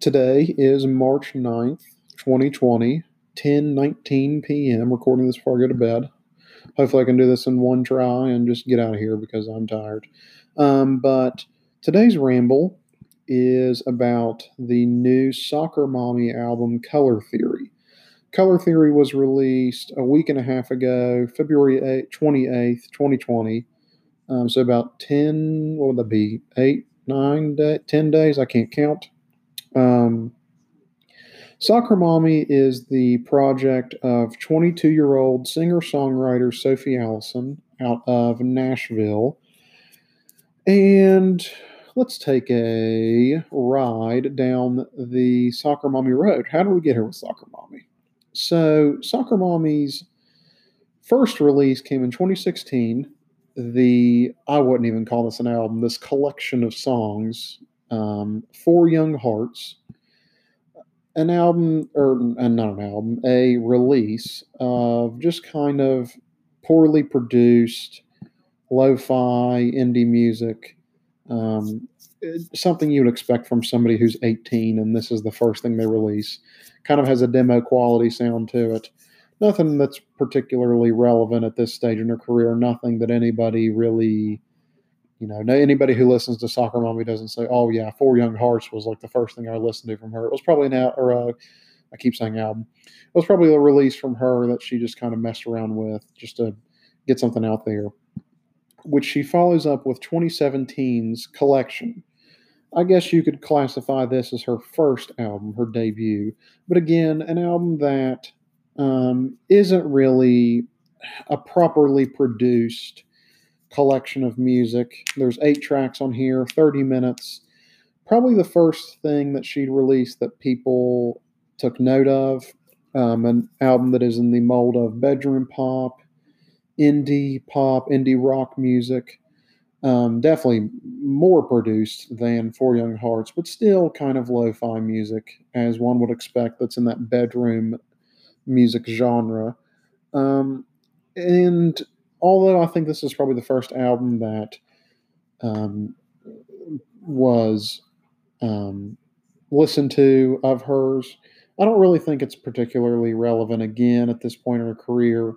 Today is March 9th, 2020, 10 19 p.m. Recording this before I go to bed. Hopefully, I can do this in one try and just get out of here because I'm tired. Um, but today's ramble is about the new Soccer Mommy album, Color Theory. Color Theory was released a week and a half ago, February 8, 28th, 2020. Um, so about 10, what would that be? Eight, nine, day, 10 days? I can't count. Um, Soccer Mommy is the project of 22 year old singer songwriter Sophie Allison out of Nashville. And let's take a ride down the Soccer Mommy Road. How do we get here with Soccer Mommy? So, Soccer Mommy's first release came in 2016. The, I wouldn't even call this an album, this collection of songs, um, For Young Hearts an album, or not an album, a release of just kind of poorly produced lo-fi indie music. Um, something you would expect from somebody who's 18 and this is the first thing they release. Kind of has a demo quality sound to it. Nothing that's particularly relevant at this stage in her career. Nothing that anybody really you know, anybody who listens to Soccer Mommy doesn't say, "Oh yeah, For Young Hearts was like the first thing I listened to from her." It was probably now, or uh, I keep saying album. It was probably a release from her that she just kind of messed around with just to get something out there, which she follows up with 2017's collection. I guess you could classify this as her first album, her debut, but again, an album that um, not really a properly produced collection of music. There's eight tracks on here, 30 minutes. Probably the first thing that she released that people took note of. Um, an album that is in the mold of bedroom pop, indie pop, indie rock music. Um, definitely more produced than For Young Hearts, but still kind of lo fi music, as one would expect that's in that bedroom music genre. Um, and although I think this is probably the first album that um, was um, listened to of hers, I don't really think it's particularly relevant again at this point in her career,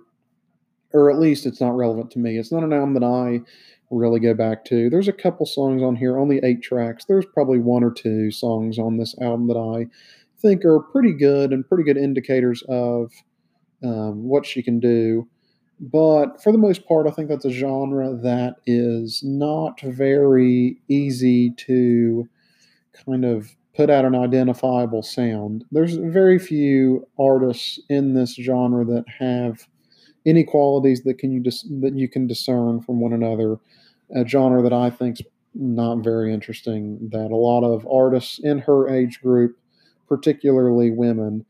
or at least it's not relevant to me. It's not an album that I really go back to. There's a couple songs on here, only eight tracks. There's probably one or two songs on this album that I think are pretty good and pretty good indicators of um, what she can do. But for the most part, I think that's a genre that is not very easy to kind of put out an identifiable sound. There's very few artists in this genre that have any qualities that can you dis- that you can discern from one another. A genre that I think's not very interesting. That a lot of artists in her age group, particularly women,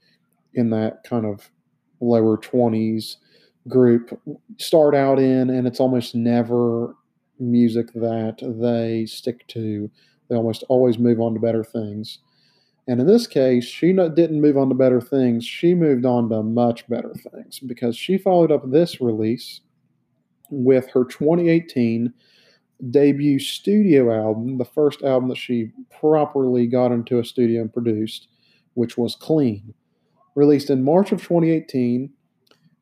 in that kind of lower twenties, group start out in, and it's almost never music that they stick to. They almost always move on to better things. And in this case, she didn't move on to better things. She moved on to much better things because she followed up this release with her 2018 debut studio album, the first album that she properly got into a studio and produced, which was Clean. Released in March of 2018,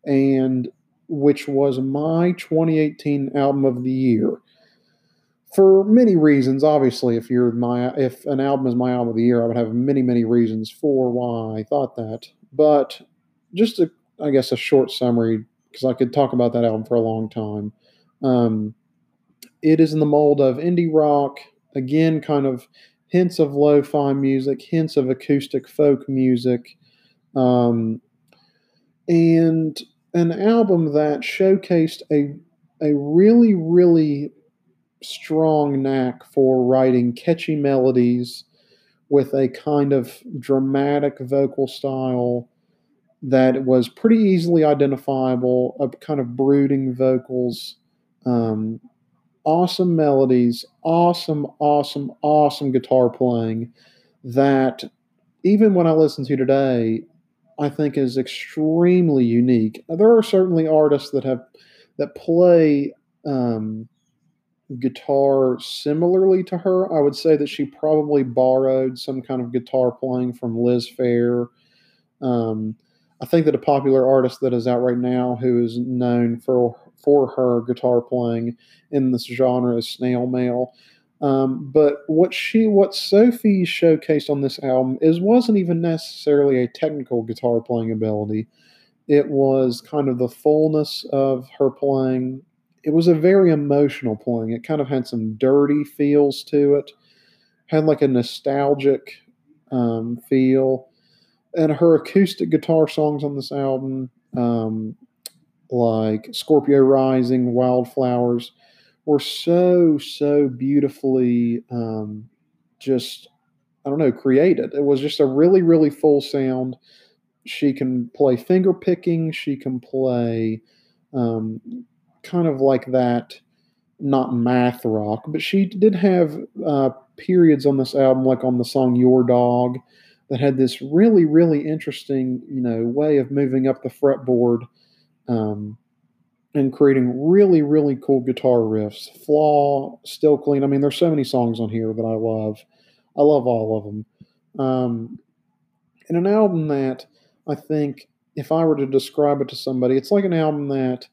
and which was my 2018 album of the year. For many reasons, obviously, if you're my if an album is my album of the year, I would have many many reasons for why I thought that. But just a, I guess a short summary because I could talk about that album for a long time. Um, it is in the mold of indie rock, again, kind of hints of lo-fi music, hints of acoustic folk music. Um, and an album that showcased a a really really strong knack for writing catchy melodies with a kind of dramatic vocal style that was pretty easily identifiable of kind of brooding vocals um, awesome melodies awesome awesome awesome guitar playing that even when i listen to today I think is extremely unique. There are certainly artists that have that play um, guitar similarly to her. I would say that she probably borrowed some kind of guitar playing from Liz Phair. Um, I think that a popular artist that is out right now who is known for for her guitar playing in this genre is Snail Mail. Um, but what she, what Sophie showcased on this album is wasn't even necessarily a technical guitar playing ability. It was kind of the fullness of her playing. It was a very emotional playing. It kind of had some dirty feels to it, had like a nostalgic um, feel. And her acoustic guitar songs on this album, um, like Scorpio Rising, Wildflowers, were so so beautifully um, just I don't know created. It was just a really really full sound. She can play finger picking. She can play um, kind of like that, not math rock, but she did have uh, periods on this album, like on the song "Your Dog," that had this really really interesting you know way of moving up the fretboard. Um, and creating really, really cool guitar riffs. Flaw, Still Clean. I mean, there's so many songs on here that I love. I love all of them. Um, and an album that I think, if I were to describe it to somebody, it's like an album that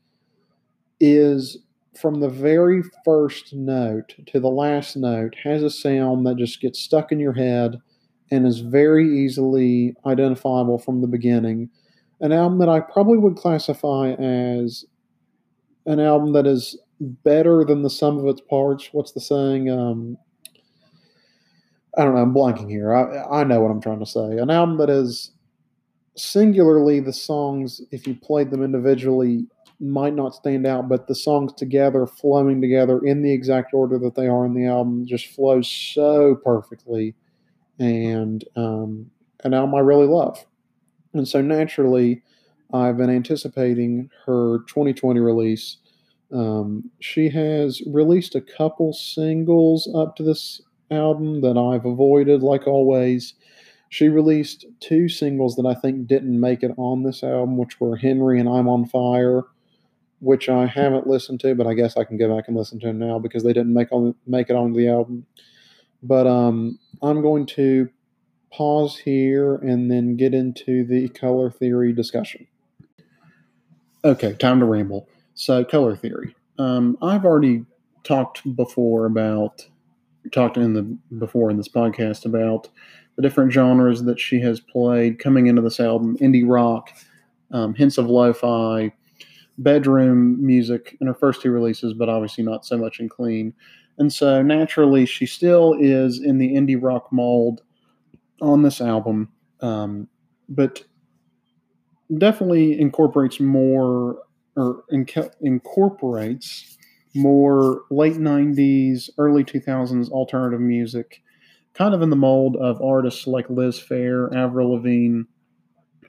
is from the very first note to the last note has a sound that just gets stuck in your head and is very easily identifiable from the beginning. An album that I probably would classify as an album that is better than the sum of its parts. What's the saying? Um, I don't know. I'm blanking here. I, I know what I'm trying to say. An album that is singularly the songs, if you played them individually, might not stand out, but the songs together, flowing together in the exact order that they are in the album, just flows so perfectly. And um, an album I really love. And so naturally, I've been anticipating her 2020 release. Um, she has released a couple singles up to this album that I've avoided, like always. She released two singles that I think didn't make it on this album, which were Henry and I'm on Fire, which I haven't listened to, but I guess I can go back and listen to them now because they didn't make on make it onto the album. But um, I'm going to pause here and then get into the color theory discussion. Okay, time to ramble. So, color theory. Um, I've already talked before about talked in the before in this podcast about the different genres that she has played coming into this album: indie rock, um, hints of lo-fi, bedroom music in her first two releases, but obviously not so much in clean. And so naturally, she still is in the indie rock mold on this album, um, but definitely incorporates more or inc- incorporates more late 90s, early 2000s alternative music, kind of in the mold of artists like Liz Phair, Avril Lavigne,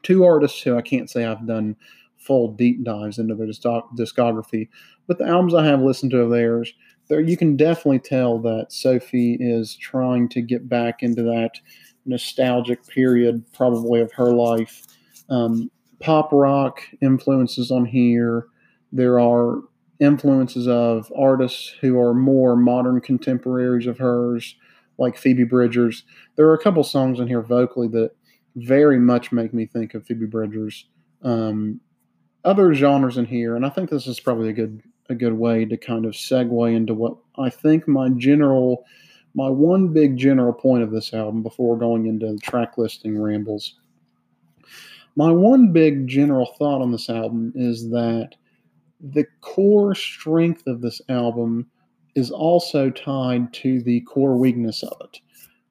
two artists who I can't say I've done full deep dives into their discography, but the albums I have listened to of theirs, there you can definitely tell that Sophie is trying to get back into that nostalgic period, probably of her life. Um, pop rock influences on here. There are influences of artists who are more modern contemporaries of hers, like Phoebe Bridgers. There are a couple songs in here vocally that very much make me think of Phoebe Bridgers. Um, other genres in here, and I think this is probably a good a good way to kind of segue into what I think my general my one big general point of this album before going into track listing rambles my one big general thought on this album is that the core strength of this album is also tied to the core weakness of it,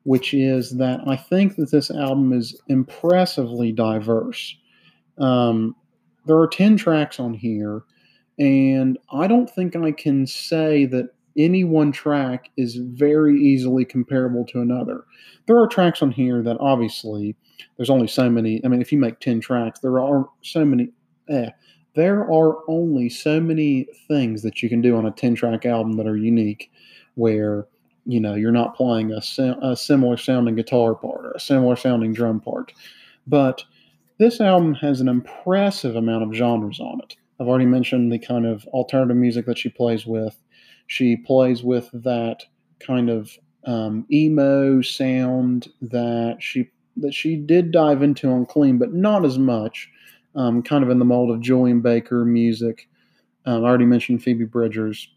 which is that I think that this album is impressively diverse. Um, there are 10 tracks on here, and I don't think I can say that any one track is very easily comparable to another. There are tracks on here that obviously there's only so many. I mean, if you make 10 tracks, there are so many. Eh, there are only so many things that you can do on a 10 track album that are unique where you know you're not playing a, a similar sounding guitar part or a similar sounding drum part but this album has an impressive amount of genres on it i've already mentioned the kind of alternative music that she plays with She plays with that kind of um, emo sound that she that she did dive into on Clean, but not as much. Um, kind of in the mold of Julien Baker music. Um, I already mentioned Phoebe Bridgers,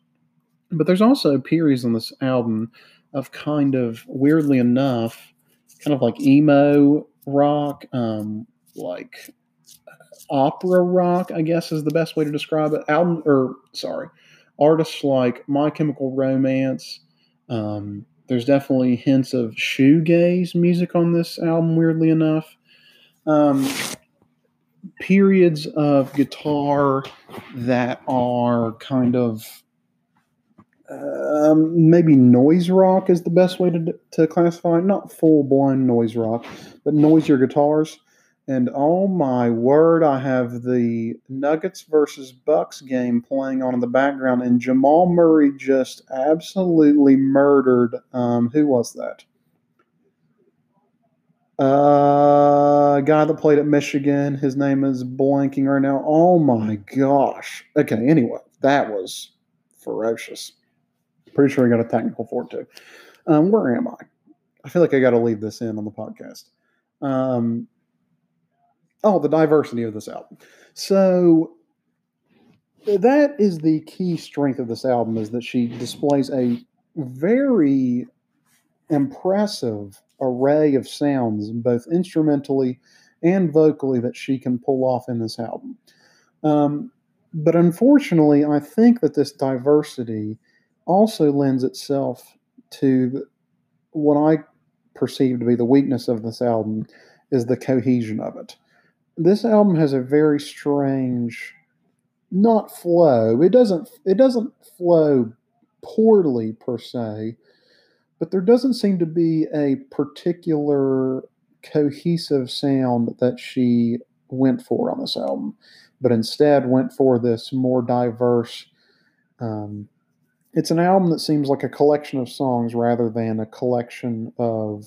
but there's also periods on this album of kind of weirdly enough, kind of like emo rock, um, like opera rock, I guess is the best way to describe it. Album or sorry, artists like My Chemical Romance. Um, there's definitely hints of shoegaze music on this album, weirdly enough. Um, periods of guitar that are kind of um, maybe noise rock is the best way to, to classify it. Not full blown noise rock, but noisier guitars. And oh my word, I have the Nuggets versus Bucks game playing on in the background, and Jamal Murray just absolutely murdered. Um, who was that? Uh, guy that played at Michigan. His name is blanking right now. Oh my gosh. Okay, anyway, that was ferocious. Pretty sure I got a technical for it too. Um, where am I? I feel like I got to leave this in on the podcast. Um, oh, the diversity of this album. So that is the key strength of this album is that she displays a very impressive array of sounds, both instrumentally and vocally, that she can pull off in this album. Um, but unfortunately, I think that this diversity also lends itself to what I perceive to be the weakness of this album is the cohesion of it. This album has a very strange not flow. It doesn't it doesn't flow poorly per se, but there doesn't seem to be a particular cohesive sound that she went for on this album, but instead went for this more diverse. Um, it's an album that seems like a collection of songs rather than a collection of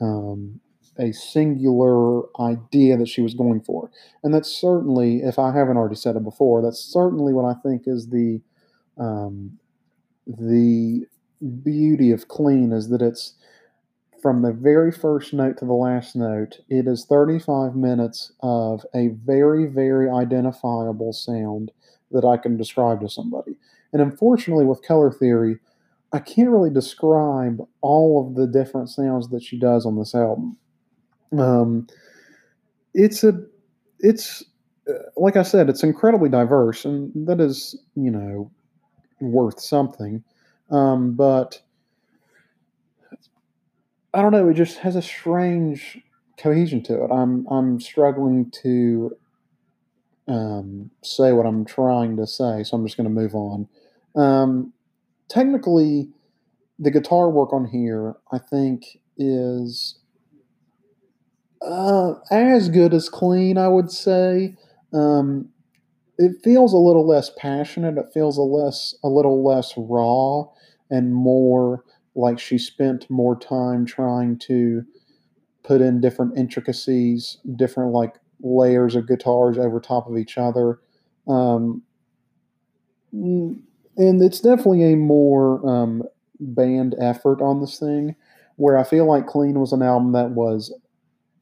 um, a singular idea that she was going for. And that's certainly, if I haven't already said it before, that's certainly what I think is the um, the beauty of clean is that it's from the very first note to the last note, it is 35 minutes of a very, very identifiable sound that I can describe to somebody. And unfortunately, with color theory, I can't really describe all of the different sounds that she does on this album. Um, it's a, it's uh, like I said, it's incredibly diverse, and that is, you know, worth something. Um, but I don't know. It just has a strange cohesion to it. I'm I'm struggling to um, say what I'm trying to say, so I'm just going to move on. Um, technically, the guitar work on here, I think, is uh, as good as clean. I would say. Um, it feels a little less passionate. It feels a less a little less raw and more like she spent more time trying to put in different intricacies, different like layers of guitars over top of each other. Um, and it's definitely a more um, band effort on this thing, where I feel like Clean was an album that was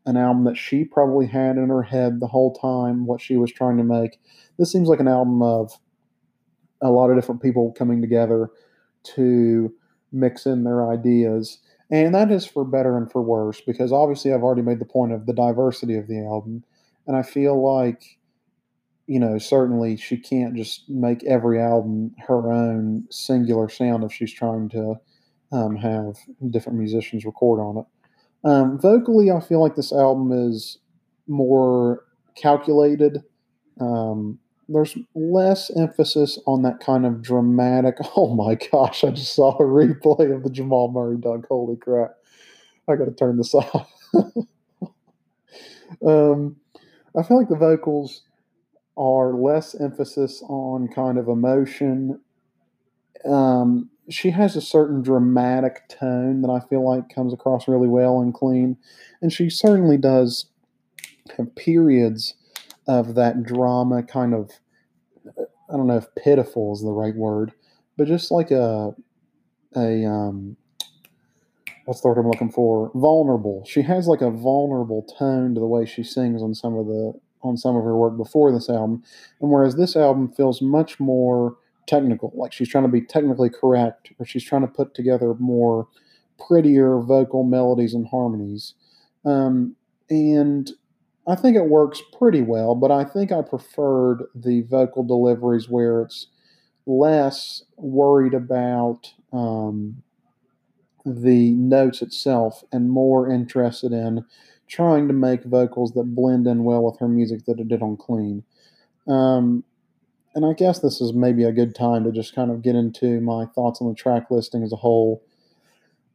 an album that she probably had in her head the whole time what she was trying to make. This seems like an album of a lot of different people coming together to mix in their ideas. And that is for better and for worse, because obviously I've already made the point of the diversity of the album. And I feel like, you know, certainly she can't just make every album her own singular sound if she's trying to um, have different musicians record on it. Um, vocally, I feel like this album is more calculated. Um, there's less emphasis on that kind of dramatic. Oh my gosh, I just saw a replay of the Jamal Murray dunk. Holy crap. I got to turn this off. um, I feel like the vocals are less emphasis on kind of emotion. Um, she has a certain dramatic tone that I feel like comes across really well and clean. And she certainly does have periods of that drama kind of I don't know if pitiful is the right word, but just like a a um, what's the word I'm looking for? Vulnerable. She has like a vulnerable tone to the way she sings on some of the on some of her work before this album, and whereas this album feels much more technical, like she's trying to be technically correct, or she's trying to put together more prettier vocal melodies and harmonies. Um, and I think it works pretty well, but I think I preferred the vocal deliveries where it's less worried about um, the notes itself and more interested in trying to make vocals that blend in well with her music that it did on Clean. Um, and I guess this is maybe a good time to just kind of get into my thoughts on the track listing as a whole.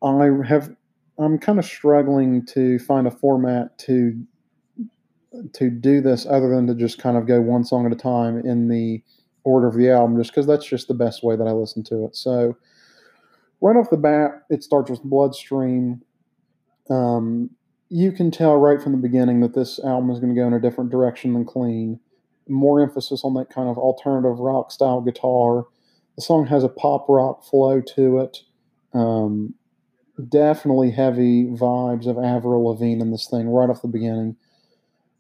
I have I'm kind of struggling to find a format to to do this other than to just kind of go one song at a time in the order of the album, just because that's just the best way that I listen to it. So, right off the bat, it starts with Bloodstream. Um, you can tell right from the beginning that this album is going to go in a different direction than Clean. More emphasis on that kind of alternative rock style guitar. The song has a pop rock flow to it. Um, definitely heavy vibes of Avril Lavigne in this thing right off the beginning.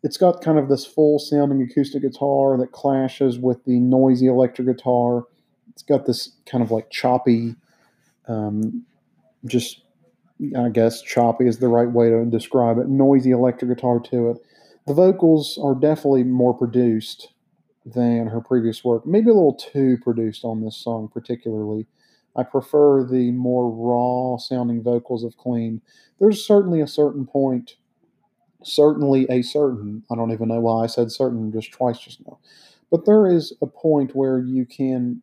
It's got kind of this full sounding acoustic guitar that clashes with the noisy electric guitar. It's got this kind of like choppy, um, just I guess choppy is the right way to describe it, noisy electric guitar to it. The vocals are definitely more produced than her previous work, maybe a little too produced on this song, particularly. I prefer the more raw sounding vocals of Clean. There's certainly a certain point, certainly a certain, I don't even know why I said certain just twice just now, but there is a point where you can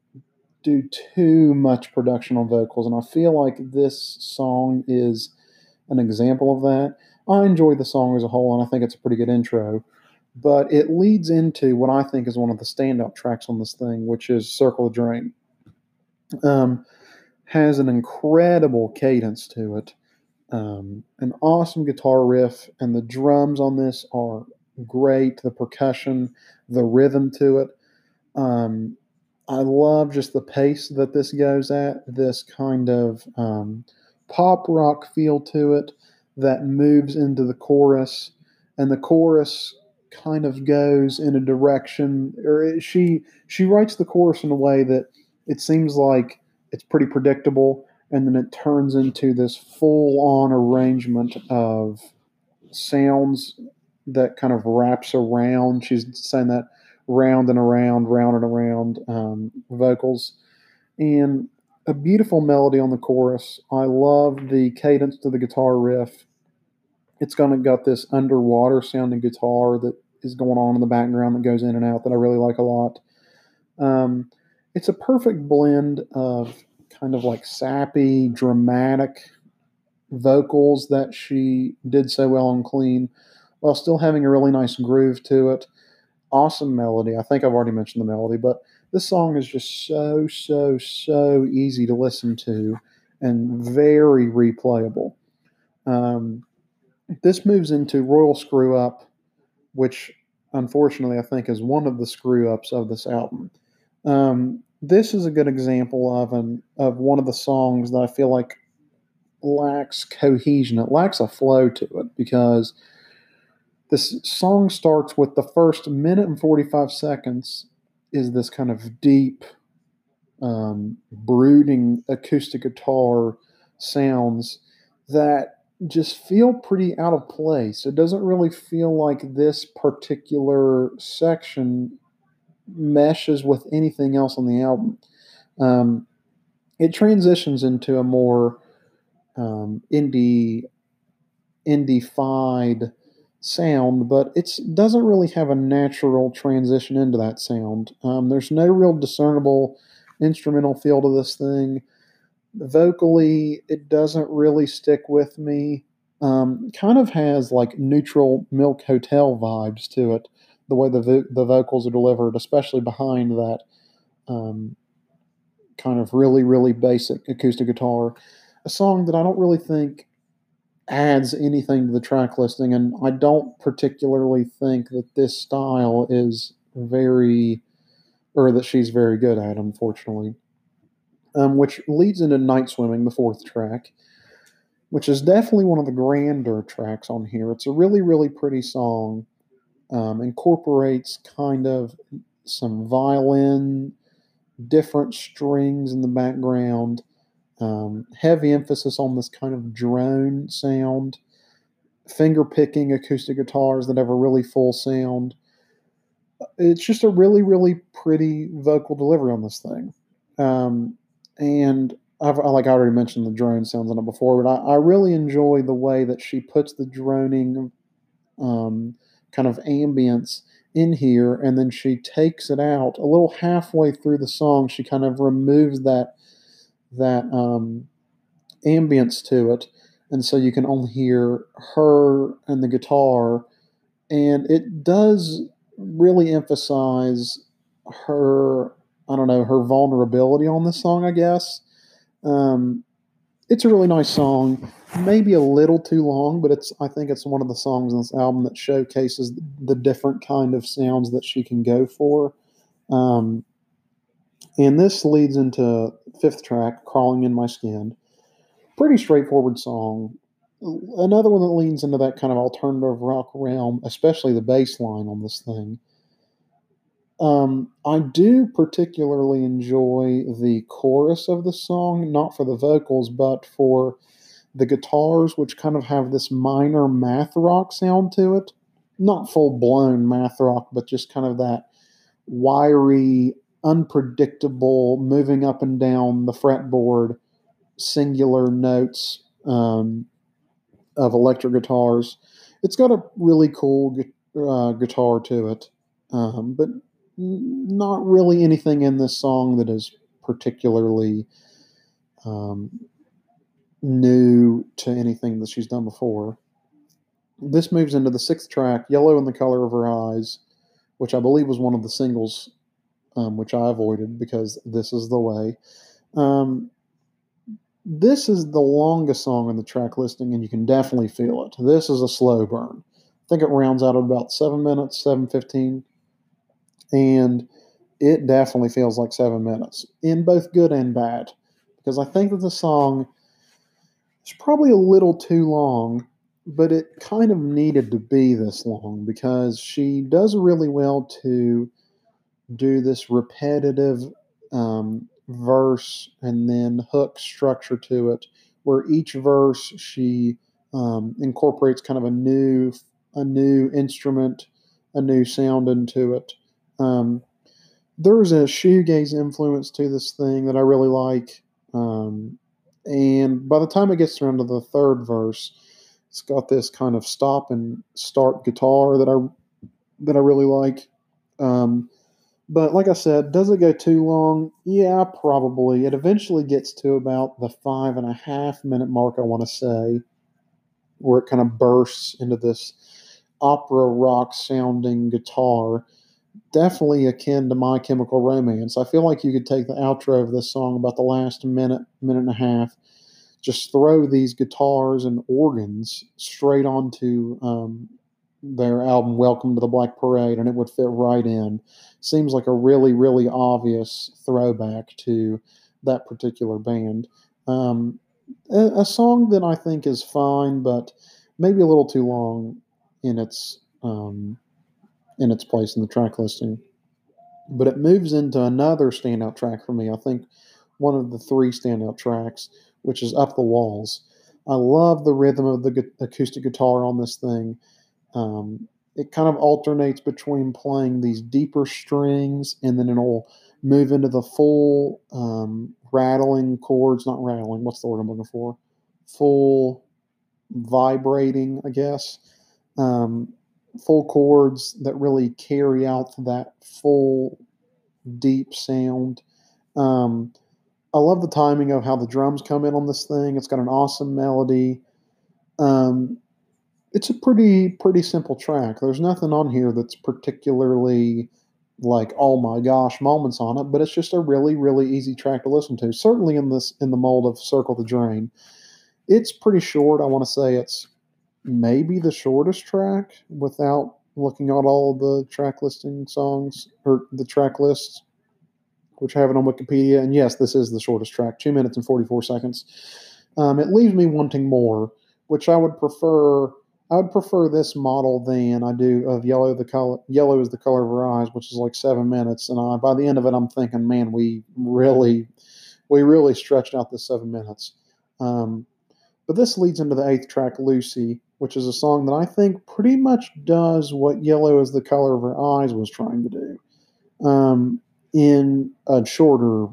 do too much production on vocals, and I feel like this song is an example of that. I enjoy the song as a whole, and I think it's a pretty good intro, but it leads into what I think is one of the standout tracks on this thing, which is Circle the Drain. Um, has an incredible cadence to it, um, an awesome guitar riff, and the drums on this are great. The percussion, the rhythm to it. Um, I love just the pace that this goes at, this kind of um, pop rock feel to it that moves into the chorus, and the chorus kind of goes in a direction, or she she writes the chorus in a way that it seems like it's pretty predictable, and then it turns into this full on arrangement of sounds that kind of wraps around. She's saying that round and around, round and around um, vocals, and a beautiful melody on the chorus. I love the cadence to the guitar riff. It's kind of got this underwater sounding guitar that is going on in the background that goes in and out that I really like a lot. Um, it's a perfect blend of kind of like sappy, dramatic vocals that she did so well on Clean, while still having a really nice groove to it. Awesome melody. I think I've already mentioned the melody, but this song is just so, so, so easy to listen to and very replayable. Um, this moves into Royal Screw Up, which unfortunately I think is one of the screw ups of this album. Um, this is a good example of an of one of the songs that I feel like lacks cohesion. It lacks a flow to it because this song starts with the first minute and 45 seconds is this kind of deep um, brooding acoustic guitar sounds that just feel pretty out of place. It doesn't really feel like this particular section meshes with anything else on the album. Um, it transitions into a more um, indie indie-fied sound, but it doesn't really have a natural transition into that sound. Um, there's no real discernible instrumental feel to this thing. Vocally, it doesn't really stick with me. Um, kind of has like neutral Milk Hotel vibes to it the way the vo- the vocals are delivered, especially behind that um, kind of really really basic acoustic guitar. A song that I don't really think adds anything to the track listing, and I don't particularly think that this style is very or that she's very good at, unfortunately. um, which leads into Night Swimming, the fourth track, which is definitely one of the grander tracks on here. It's a really, really pretty song. Um, incorporates kind of some violin, different strings in the background, um, heavy emphasis on this kind of drone sound, finger picking acoustic guitars that have a really full sound. It's just a really, really pretty vocal delivery on this thing. Um, and I've, like I already mentioned the drone sounds on it before, but I, I really enjoy the way that she puts the droning um, kind of ambience in here, and then she takes it out a little halfway through the song. She kind of removes that that um, ambience to it, and so you can only hear her and the guitar, and it does really emphasize her I don't know, her vulnerability on this song, I guess. Um, it's a really nice song. Maybe a little too long, but it's I think it's one of the songs on this album that showcases the different kind of sounds that she can go for. Um, and this leads into fifth track, "Crawling in My Skin." Pretty straightforward song. Another one that leans into that kind of alternative rock realm, especially the bass line on this thing. Um, I do particularly enjoy the chorus of the song, not for the vocals, but for the guitars, which kind of have this minor math rock sound to it. Not full blown math rock, but just kind of that wiry, unpredictable, moving up and down the fretboard, singular notes um, of electric guitars. It's got a really cool uh, guitar to it, um, but not really anything in this song that is particularly um, new to anything that she's done before. This moves into the sixth track, Yellow Is the Color of Her Eyes, which I believe was one of the singles um, which I avoided because this is the way. Um, this is the longest song in the track listing, and you can definitely feel it. This is a slow burn. I think it rounds out at about seven minutes, seven fifteen and it definitely feels like seven minutes in both good and bad because I think that the song is probably a little too long, but it kind of needed to be this long because she does really well to do this repetitive um, verse and then hook structure to it, where each verse she um, incorporates kind of a new a new instrument, a new sound into it. Um, there's a shoegaze influence to this thing that I really like. Um, and by the time it gets around to the third verse, it's got this kind of stop and start guitar that I that I really like. Um, but like I said, does it go too long? Yeah, probably. It eventually gets to about the five and a half minute mark, I want to say, where it kind of bursts into this opera rock sounding guitar definitely akin to My Chemical Romance. I feel like you could take the outro of this song, about the last minute, minute and a half, just throw these guitars and organs straight onto um, their album Welcome to the Black Parade, and it would fit right in. Seems like a really, really obvious throwback to that particular band. Um, a, a song that I think is fine, but maybe a little too long in its um, in its place in the track listing. But it moves into another standout track for me. I think one of the three standout tracks, which is Up the Walls. I love the rhythm of the gu- acoustic guitar on this thing. Um, it kind of alternates between playing these deeper strings and then it'll move into the full um, rattling chords, not rattling, what's the word I'm looking for? Full vibrating, I guess. Um, full chords that really carry out that full deep sound. Um, I love the timing of how the drums come in on this thing. It's got an awesome melody. Um, it's a pretty pretty simple track. There's nothing on here that's particularly like oh my gosh moments on it, but it's just a really really easy track to listen to. Certainly in this in the mold of Circle the Drain. It's pretty short. I want to say it's maybe the shortest track without looking at all the track listing songs or the track lists. which I have it on Wikipedia. And yes, this is the shortest track, two minutes and 44 seconds. Um, it leaves me wanting more, which I would prefer. I would prefer this model than I do of yellow. The color yellow is the color of her eyes, which is like seven minutes. And I, by the end of it, I'm thinking, man, we really, we really stretched out the seven minutes. Um, but this leads into the eighth track, Lucy, which is a song that I think pretty much does what Yellow is the Color of Her Eyes was trying to do um, in a shorter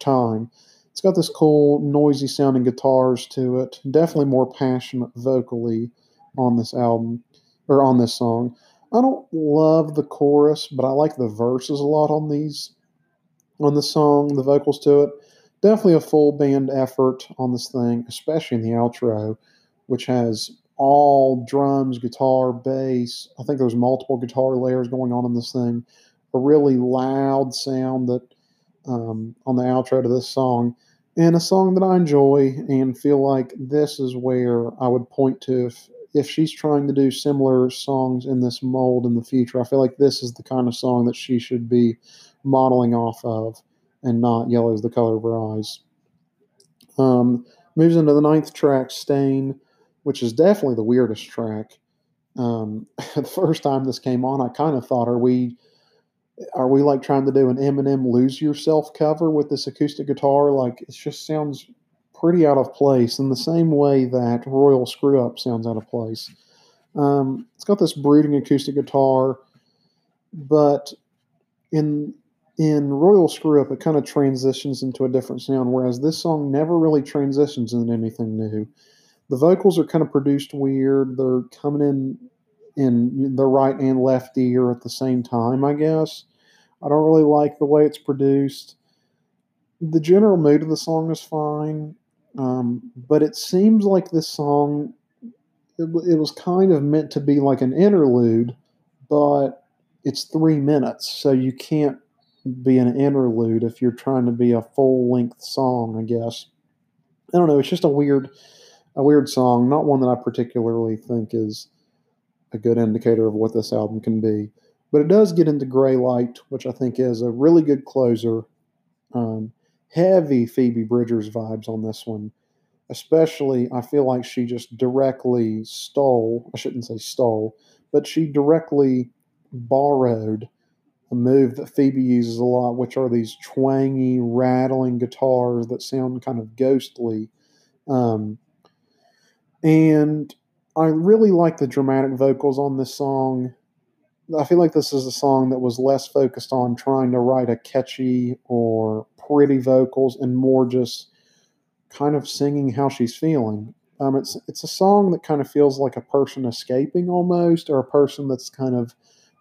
time. It's got this cool, noisy sounding guitars to it, definitely more passionate vocally on this album or on this song. I don't love the chorus, but I like the verses a lot on these on the song, the vocals to it definitely a full band effort on this thing, especially in the outro, which has all drums, guitar, bass. I think there's multiple guitar layers going on in this thing. A really loud sound that um, on the outro to this song, and a song that I enjoy and feel like this is where I would point to if if she's trying to do similar songs in this mold in the future. I feel like this is the kind of song that she should be modeling off of and not yellow is the color of her eyes. Um, moves into the ninth track, Stain, which is definitely the weirdest track. Um, the first time this came on, I kind of thought, are we are we like trying to do an Eminem "Lose Yourself" cover with this acoustic guitar? Like it just sounds pretty out of place in the same way that Royal Screw Up sounds out of place. Um, it's got this brooding acoustic guitar, but in in Royal Screw Up, it kind of transitions into a different sound, whereas this song never really transitions into anything new. The vocals are kind of produced weird. They're coming in in the right and left ear at the same time, I guess. I don't really like the way it's produced. The general mood of the song is fine, um, but it seems like this song, it, it was kind of meant to be like an interlude, but it's three minutes, so you can't be an interlude if you're trying to be a full length song, I guess. I don't know. It's just a weird, a weird song. Not one that I particularly think is a good indicator of what this album can be. But it does get into Gray Light, which I think is a really good closer. Um, heavy Phoebe Bridgers vibes on this one. Especially, I feel like she just directly stole, I shouldn't say stole, but she directly borrowed a move that Phoebe uses a lot, which are these twangy, rattling guitars that sound kind of ghostly. Um, and I really like the dramatic vocals on this song. I feel like this is a song that was less focused on trying to write a catchy or pretty vocals and more just kind of singing how she's feeling. Um, it's it's a song that kind of feels like a person escaping almost, or a person that's kind of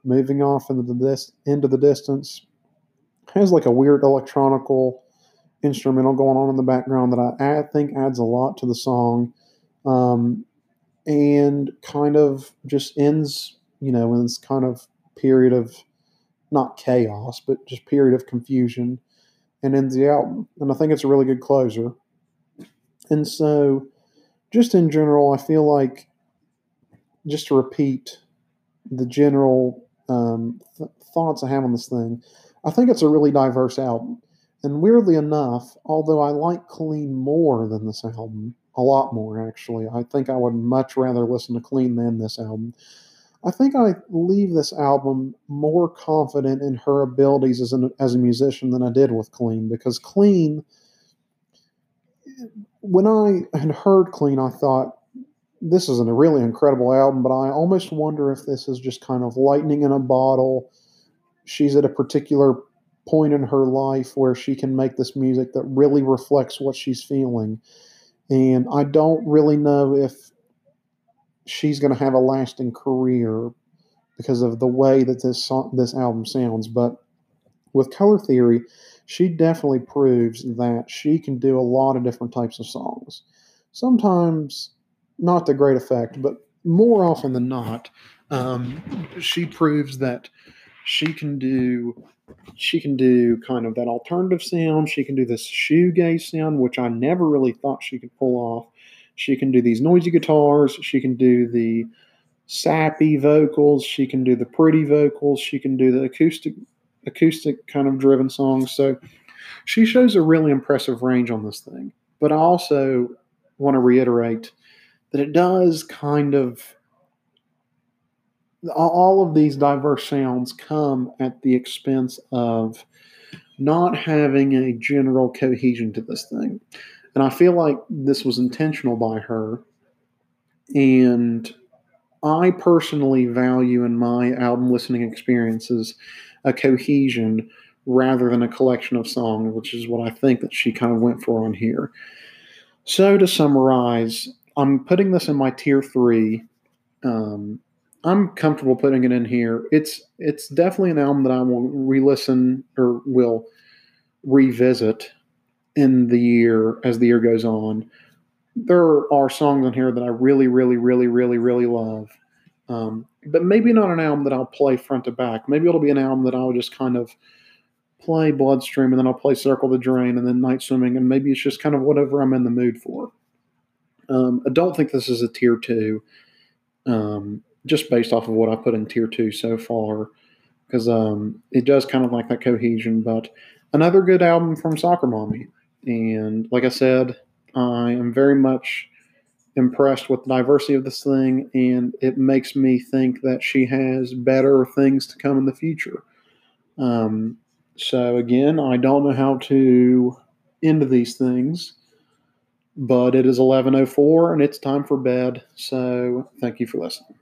moving off into the into the distance. Has like a weird electronical instrumental going on in the background that I, I think adds a lot to the song, um, and kind of just ends, you know, in this kind of period of not chaos, but just period of confusion, and ends the album. And I think it's a really good closer. And so, just in general, I feel like just to repeat the general um, th- thoughts I have on this thing. I think it's a really diverse album. And weirdly enough, although I like Clean more than this album, a lot more actually, I think I would much rather listen to Clean than this album. I think I leave this album more confident in her abilities as, an, as a musician than I did with Clean because Clean, when I had heard Clean, I thought, this is a really incredible album, but I almost wonder if this is just kind of lightning in a bottle. She's at a particular point in her life where she can make this music that really reflects what she's feeling. And I don't really know if she's going to have a lasting career because of the way that this song, this album sounds. But with Color Theory, she definitely proves that she can do a lot of different types of songs. Sometimes not to great effect, but more often than not, um, she proves that she can do she can do kind of that alternative sound. She can do this shoegaze sound, which I never really thought she could pull off. She can do these noisy guitars. She can do the sappy vocals. She can do the pretty vocals. She can do the acoustic acoustic kind of driven songs. So She shows a really impressive range on this thing, but I also want to reiterate that it does kind of all of these diverse sounds come at the expense of not having a general cohesion to this thing. And I feel like this was intentional by her. And I personally value in my album listening experiences a cohesion rather than a collection of songs, which is what I think that she kind of went for on here. So to summarize, I'm putting this in my tier three. Um, I'm comfortable putting it in here. It's it's definitely an album that I will re-listen or will revisit in the year as the year goes on. There are songs on here that I really, really, really, really, really love. Um, but maybe not an album that I'll play front to back. Maybe it'll be an album that I'll just kind of play Bloodstream and then I'll play Circle the Drain and then Night Swimming and maybe it's just kind of whatever I'm in the mood for. Um, I don't think this is a tier two. Um, just based off of what I put in tier two so far, because um, it does kind of like that cohesion. But another good album from Soccer Mommy, and like I said, I am very much impressed with the diversity of this thing, and it makes me think that she has better things to come in the future. Um, so again, I don't know how to end these things, but it is 11:04 and it's time for bed. So thank you for listening.